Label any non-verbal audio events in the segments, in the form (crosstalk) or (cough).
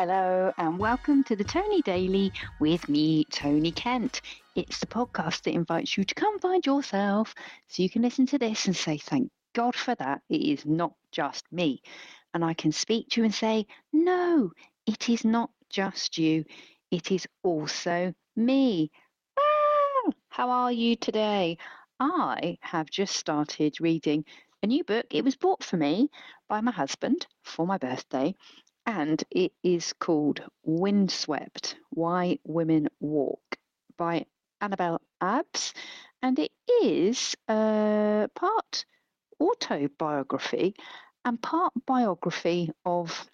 Hello, and welcome to the Toni Daily with me, Toni Kent. It's the podcast that invites you to come find yourself so you can listen to this and say, Thank God for that. It is not just me. And I can speak to you and say, No, it is not just you, it is also me. Ah, how are you today? I have just started reading a new book. It was bought for me by my husband for my birthday, and it is called Windswept Why Women Walk by Annabel Abbs. And it is uh, part autobiography and part biography of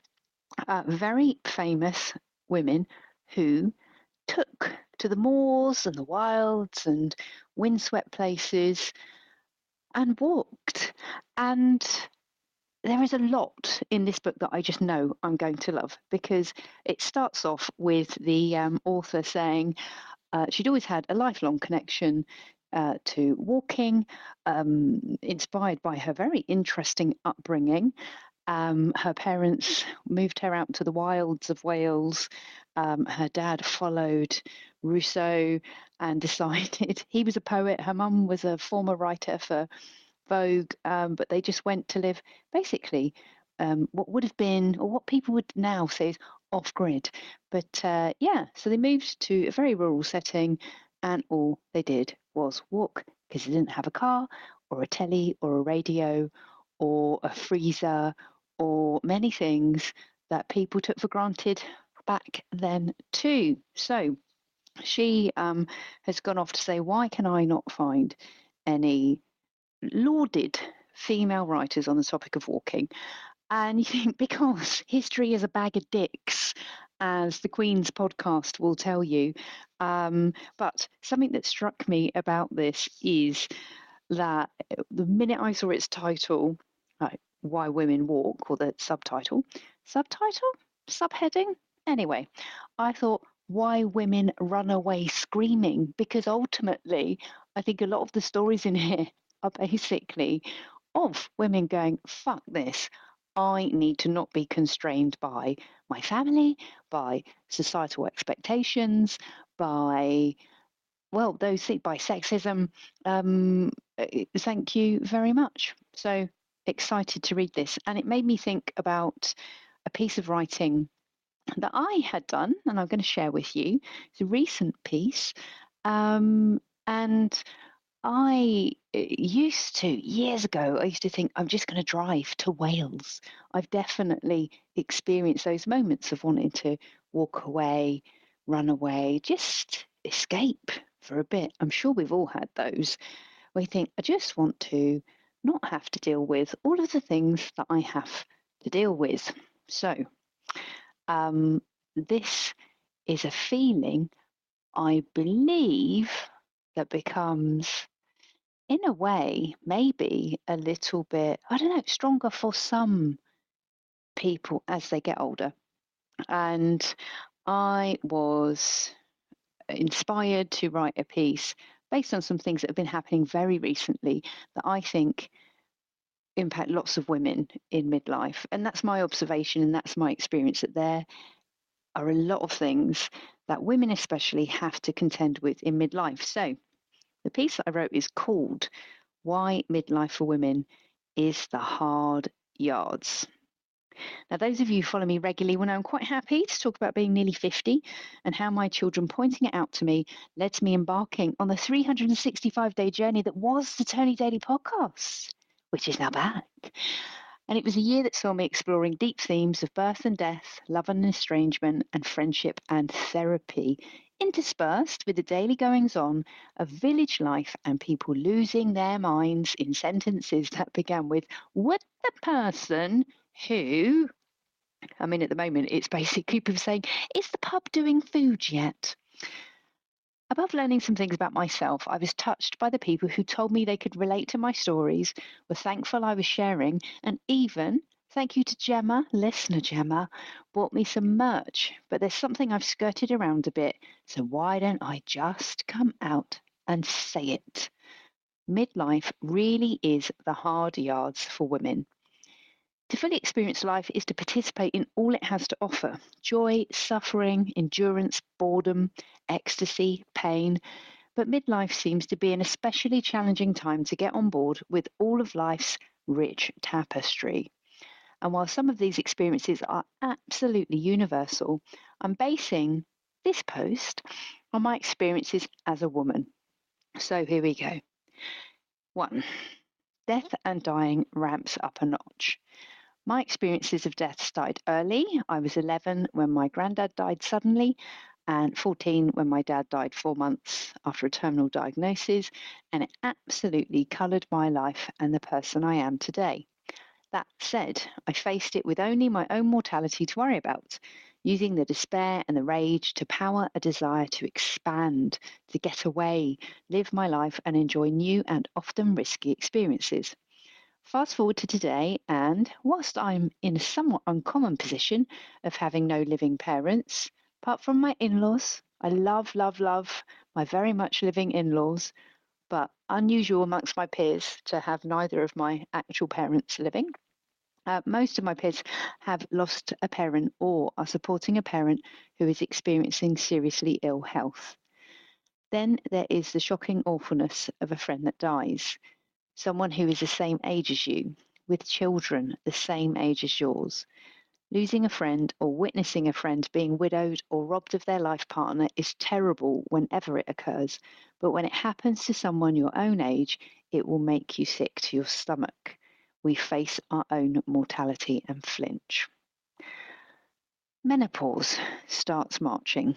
uh, very famous women who took to the moors and the wilds and windswept places and walked. And there is a lot in this book that I just know I'm going to love because it starts off with the um, author saying uh, she'd always had a lifelong connection uh, to walking, um, inspired by her very interesting upbringing. Um, her parents moved her out to the wilds of Wales. Um, her dad followed Rousseau and (laughs) decided he was a poet. Her mum was a former writer for Vogue, um, but they just went to live basically um, what would have been, or what people would now say is off grid. But uh, yeah, so they moved to a very rural setting, and all they did was walk because they didn't have a car, or a telly, or a radio, or a freezer, or many things that people took for granted back then too. So she um, has gone off to say, why can I not find any lauded female writers on the topic of walking. And you think, (laughs) because history is a bag of dicks, as the Queen's podcast will tell you. Um, but something that struck me about this is that the minute I saw its title, like Why Women Walk, or the subtitle, subtitle, subheading, anyway, I thought, why women run away screaming because ultimately i think a lot of the stories in (laughs) here are basically of women going, fuck this. I need to not be constrained by my family, by societal expectations, by, well, those by sexism. Um, eh, thank you very much. So excited to read this. And it made me think about a piece of writing that I had done, and I'm going to share with you. It's a recent piece. Um, and I uh, used to, years ago, I used to think, I'm just going to drive to Wales. I've definitely experienced those moments of wanting to walk away, run away, just escape for a bit. I'm sure we've all had those you think, I just want to not have to deal with all of the things that I have to deal with. So, um, this is a feeling I believe that becomes in a way, maybe a little bit, I don't know, stronger for some people as they get older. And I was inspired to write a piece based on some things that have been happening very recently that I think impact lots of women in midlife. And that's my observation and that's my experience that there are a lot of things that women, especially, have to contend with in midlife. So, the piece that I wrote is called Why Midlife for Women is the Hard Yards. Now, those of you who follow me regularly will know I'm quite happy to talk about being nearly 50 and how my children pointing it out to me led to me embarking on the 365 day journey that was the Toni Daily podcast, which is now back. And it was a year that saw me exploring deep themes of birth and death, love and estrangement, and friendship and therapy interspersed with the daily goings on of village life and people losing their minds in sentences that began with, Would the person who, I mean, at the moment, it's basically (laughs) people saying, Is the pub doing food yet? Above learning some things about myself, I was touched by the people who told me they could relate to my stories, were thankful I was sharing, and even Thank you to Gemma, listener Gemma, bought me some merch, but there's something I've skirted around a bit, so why don't I just come out and say it? Midlife really is the hard yards for women. To fully experience life is to participate in all it has to offer joy, suffering, endurance, boredom, ecstasy, pain. But midlife seems to be an especially challenging time to get on board with all of life's rich tapestry. And while some of these experiences are absolutely universal, I'm basing this post on my experiences as a woman. So here we go. One, death and dying ramps up a notch. My experiences of death started early. I was 11 when my granddad died suddenly, and 14 when my dad died four months after a terminal diagnosis, and it absolutely coloured my life and the person I am today. That said, I faced it with only my own mortality to worry about, using the despair and the rage to power a desire to expand, to get away, live my life, and enjoy new and often risky experiences. Fast forward to today, and whilst I'm in a somewhat uncommon position of having no living parents, apart from my in laws, I love, love, love my very much living in laws, but unusual amongst my peers to have neither of my actual parents living. Uh, most of my peers have lost a parent or are supporting a parent who is experiencing seriously ill health. Then there is the shocking awfulness of a friend that dies someone who is the same age as you, with children the same age as yours. Losing a friend or witnessing a friend being widowed or robbed of their life partner is terrible whenever it occurs, but when it happens to someone your own age, it will make you sick to your stomach. We face our own mortality and flinch. Menopause starts marching.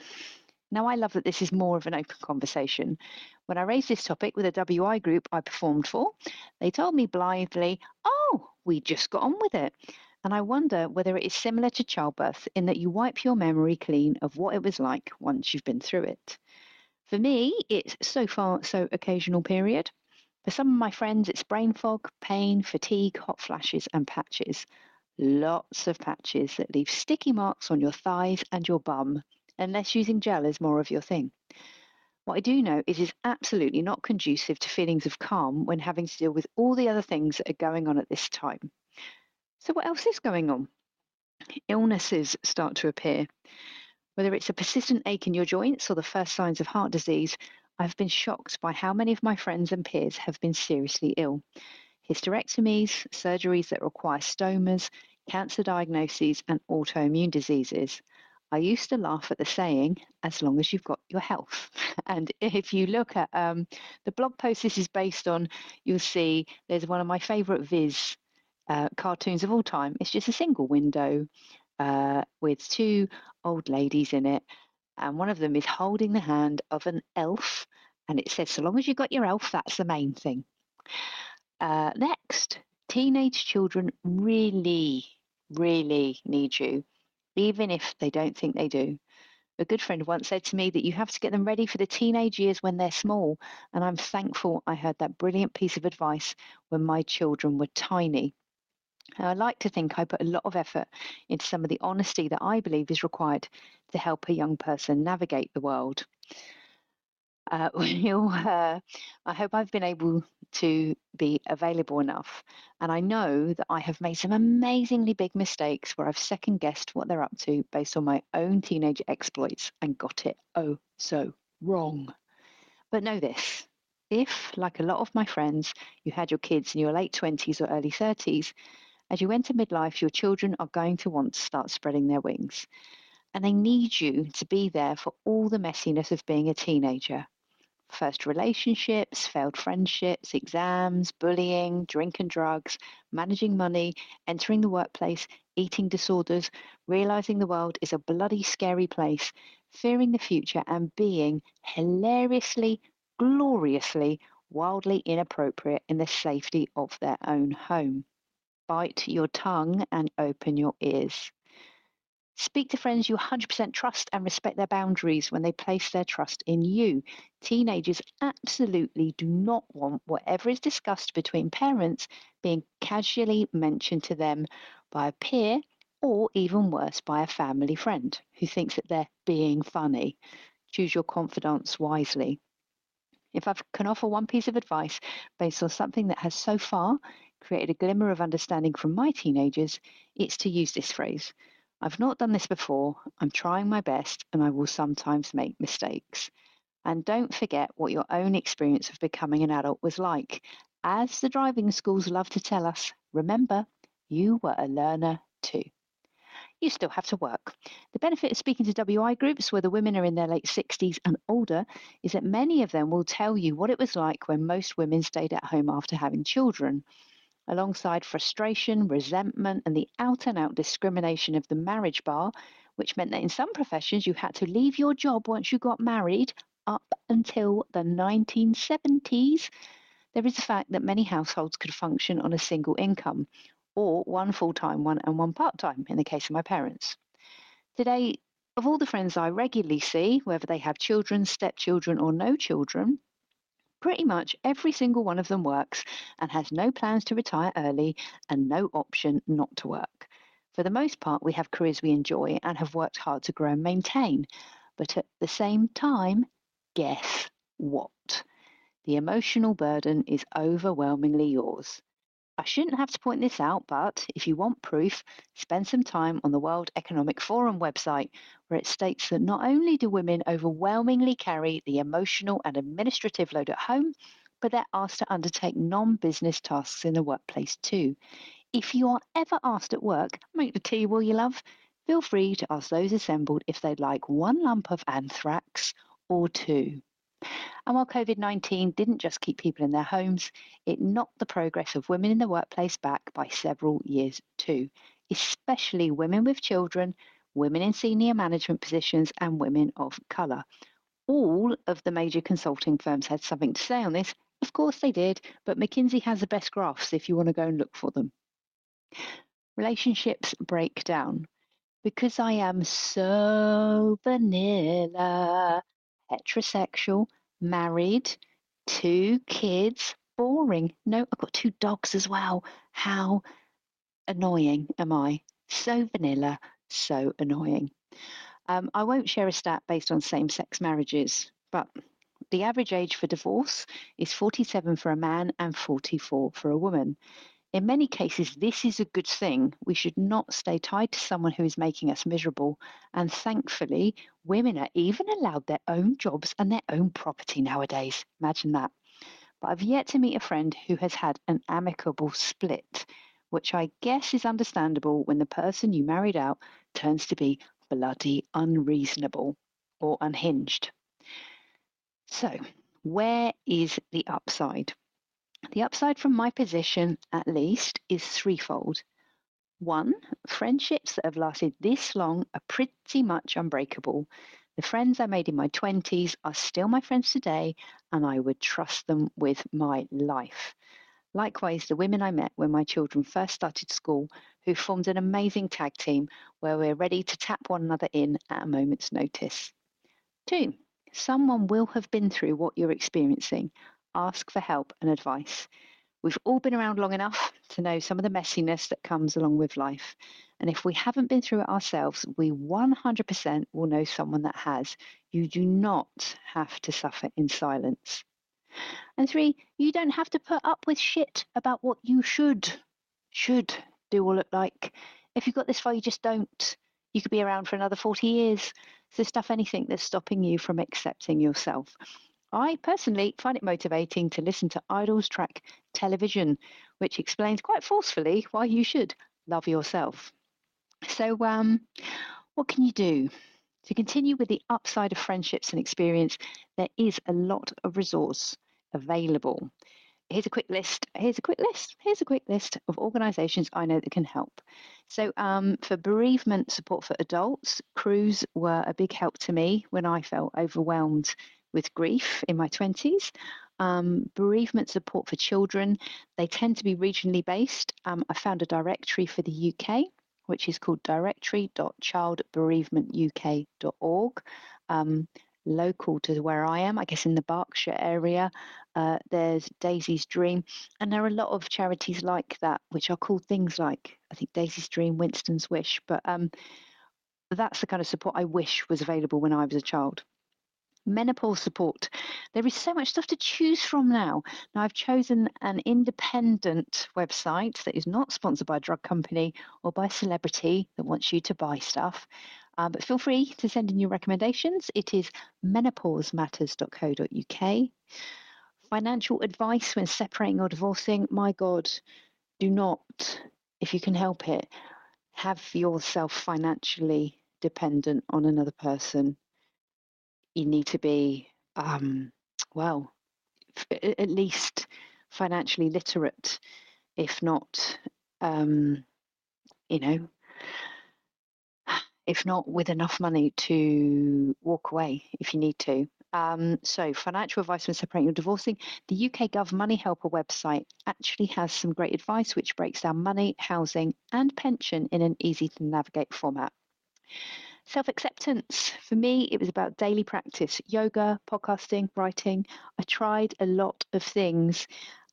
Now, I love that this is more of an open conversation. When I raised this topic with a WI group I performed for, they told me blithely, Oh, we just got on with it. And I wonder whether it is similar to childbirth in that you wipe your memory clean of what it was like once you've been through it. For me, it's so far so occasional period. For some of my friends, it's brain fog, pain, fatigue, hot flashes, and patches. Lots of patches that leave sticky marks on your thighs and your bum unless using gel is more of your thing. What I do know is it's absolutely not conducive to feelings of calm when having to deal with all the other things that are going on at this time. So, what else is going on? Illnesses start to appear. Whether it's a persistent ache in your joints or the first signs of heart disease, I've been shocked by how many of my friends and peers have been seriously ill. Hysterectomies, surgeries that require stomas, cancer diagnoses, and autoimmune diseases. I used to laugh at the saying, as long as you've got your health. (laughs) And if you look at um, the blog post this is based on, you'll see there's one of my favorite Viz uh, cartoons of all time. It's just a single window uh, with two old ladies in it. And one of them is holding the hand of an elf. And it says, so long as you've got your elf, that's the main thing. Uh, next, teenage children really, really need you even if they don't think they do. A good friend once said to me that you have to get them ready for the teenage years when they're small, and I'm thankful I heard that brilliant piece of advice when my children were tiny. I like to think I put a lot of effort into some of the honesty that I believe is required to help a young person navigate the world. Uh, (laughs) uh, I hope I've been able to be available enough. And I know that I have made some amazingly big mistakes where I've second guessed what they're up to based on my own teenage exploits and got it oh so wrong. But know this if, like a lot of my friends, you had your kids in your late 20s or early 30s, as you enter midlife, your children are going to want to start spreading their wings. And they need you to be there for all the messiness of being a teenager first relationships, failed friendships, exams, bullying, drink and drugs, managing money, entering the workplace, eating disorders, realizing the world is a bloody scary place, fearing the future, and being hilariously, gloriously, wildly inappropriate in the safety of their own home. Bite your tongue and open your ears. Speak to friends you 100% trust and respect their boundaries when they place their trust in you. Teenagers absolutely do not want whatever is discussed between parents being casually mentioned to them by a peer or even worse, by a family friend who thinks that they're being funny. Choose your confidants wisely. If I can offer one piece of advice based on something that has so far created a glimmer of understanding from my teenagers, it's to use this phrase I've not done this before, I'm trying my best, and I will sometimes make mistakes. And don't forget what your own experience of becoming an adult was like. As the driving schools love to tell us, remember, you were a learner too. You still have to work. The benefit of speaking to WI groups where the women are in their late 60s and older is that many of them will tell you what it was like when most women stayed at home after having children alongside frustration, resentment, and the out and out discrimination of the marriage bar, which meant that in some professions you had to leave your job once you got married up until the 1970s. There is the fact that many households could function on a single income, or one full time one and one part time in the case of my parents. Today, of all the friends I regularly see, whether they have children, stepchildren, or no children, Pretty much every single one of them works and has no plans to retire early and no option not to work. For the most part, we have careers we enjoy and have worked hard to grow and maintain. But at the same time, guess what? The emotional burden is overwhelmingly yours. I shouldn't have to point this out, but if you want proof, spend some time on the World Economic Forum website, where it states that not only do women overwhelmingly carry the emotional and administrative load at home, but they're asked to undertake non business tasks in the workplace too. If you are ever asked at work, make the tea, will you love? Feel free to ask those assembled if they'd like one lump of anthrax or two. And while COVID 19 didn't just keep people in their homes, it knocked the progress of women in the workplace back by several years too, especially women with children, women in senior management positions, and women of colour. All of the major consulting firms had something to say on this. Of course they did, but McKinsey has the best graphs if you want to go and look for them. Relationships break down. Because I am so vanilla, heterosexual, married, two kids. Boring. No, I've got two dogs as well. How annoying am I? So vanilla, so annoying. Um, I won't share a stat based on same sex marriages, but the average age for divorce is 47 for a man and 44 for a woman. In many cases, this is a good thing. We should not stay tied to someone who is making us miserable. And thankfully, women are even allowed their own jobs and their own property nowadays. Imagine that. But I've yet to meet a friend who has had an amicable split, which I guess is understandable when the person you married out turns to be bloody unreasonable or unhinged. So, where is the upside? The upside from my position, at least, is threefold. One, friendships that have lasted this long are pretty much unbreakable. The friends I made in my 20s are still my friends today, and I would trust them with my life. Likewise, the women I met when my children first started school, who formed an amazing tag team where we're ready to tap one another in at a moment's notice. Two, someone will have been through what you're experiencing ask for help and advice. We've all been around long enough (laughs) to know some of the messiness that comes along with life. And if we haven't been through it ourselves, we 100% will know someone that has. You do not have to suffer in silence. And three, you don't have to put up with shit about what you should, should do or look like. If you've got this far, you just don't. You could be around for another 40 years. So stuff anything that's stopping you from accepting yourself. I personally find it motivating to listen to IDLES' track Television, which explains quite forcefully why you should love yourself. So, um, what can you do? To continue with the upside of friendships and experience, there is a lot of resource available. Here's a quick list. Here's a quick list. Here's a quick list of organisations I know that can help. So, um, for bereavement support for adults, Cruse were a big help to me when I felt overwhelmed with grief in my 20s. Um, bereavement support for children, they tend to be regionally based. Um, I found a directory for the UK, which is called directory.childbereavementuk.org. Um, local to where I am, I guess in the Berkshire area, uh, there's Daisy's Dream. And there are a lot of charities like that, which are called things like, I think, Daisy's Dream, Winston's Wish. But um, that's the kind of support I wish was available when I was a child. menopause support. There is so much stuff to choose from now. Now, I've chosen an independent website that is not sponsored by a drug company or by a celebrity that wants you to buy stuff. Um, but feel free to send in your recommendations. It is menopausematters.co.uk. Financial advice when separating or divorcing. My God, do not, if you can help it, have yourself financially dependent on another person. You need to be, um, well, at least financially literate, if not, um, you know, if not with enough money to walk away if you need to. Um, so, financial advice when separating or divorcing. The UK Gov Money Helper website actually has some great advice which breaks down money, housing, and pension in an easy to navigate format. Self acceptance. For me, it was about daily practice yoga, podcasting, writing. I tried a lot of things.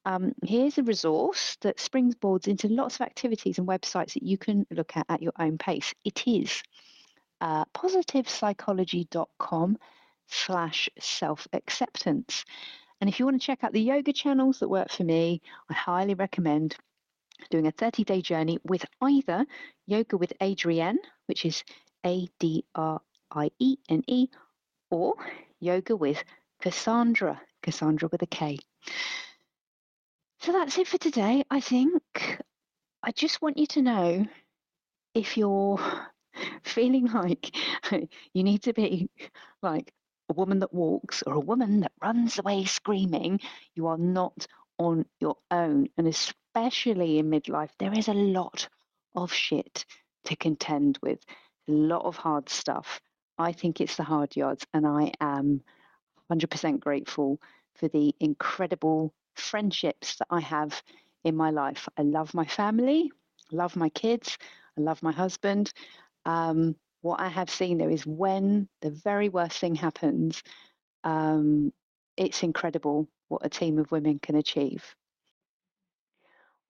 Um, here's a resource that springboards into lots of activities and websites that you can look at at your own pace. It is uh, positivepsychology.com slash self-acceptance. And if you want to check out the yoga channels that work for me, I highly recommend doing a 30-day journey with either Yoga with Adriene, which is A-D-R-I-E-N-E, or Yoga with Kassandra, Kassandra with a K. So that's it for today, I think. I just want you to know if you're (laughs) feeling like you need to be like a woman that walks or a woman that runs away screaming, you are not on your own. And especially in midlife, there is a lot of shit to contend with, a lot of hard stuff. I think it's the hard yards, and I am 100% grateful for the incredible friendships that I have in my life. I love my family, love my kids, I love my husband. Um, what I have seen there is when the very worst thing happens, um, it's incredible what a team of women can achieve.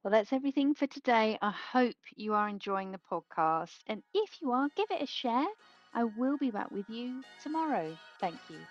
Well, that's everything for today. I hope you are enjoying the podcast. And if you are, give it a share. I will be back with you tomorrow. Thank you.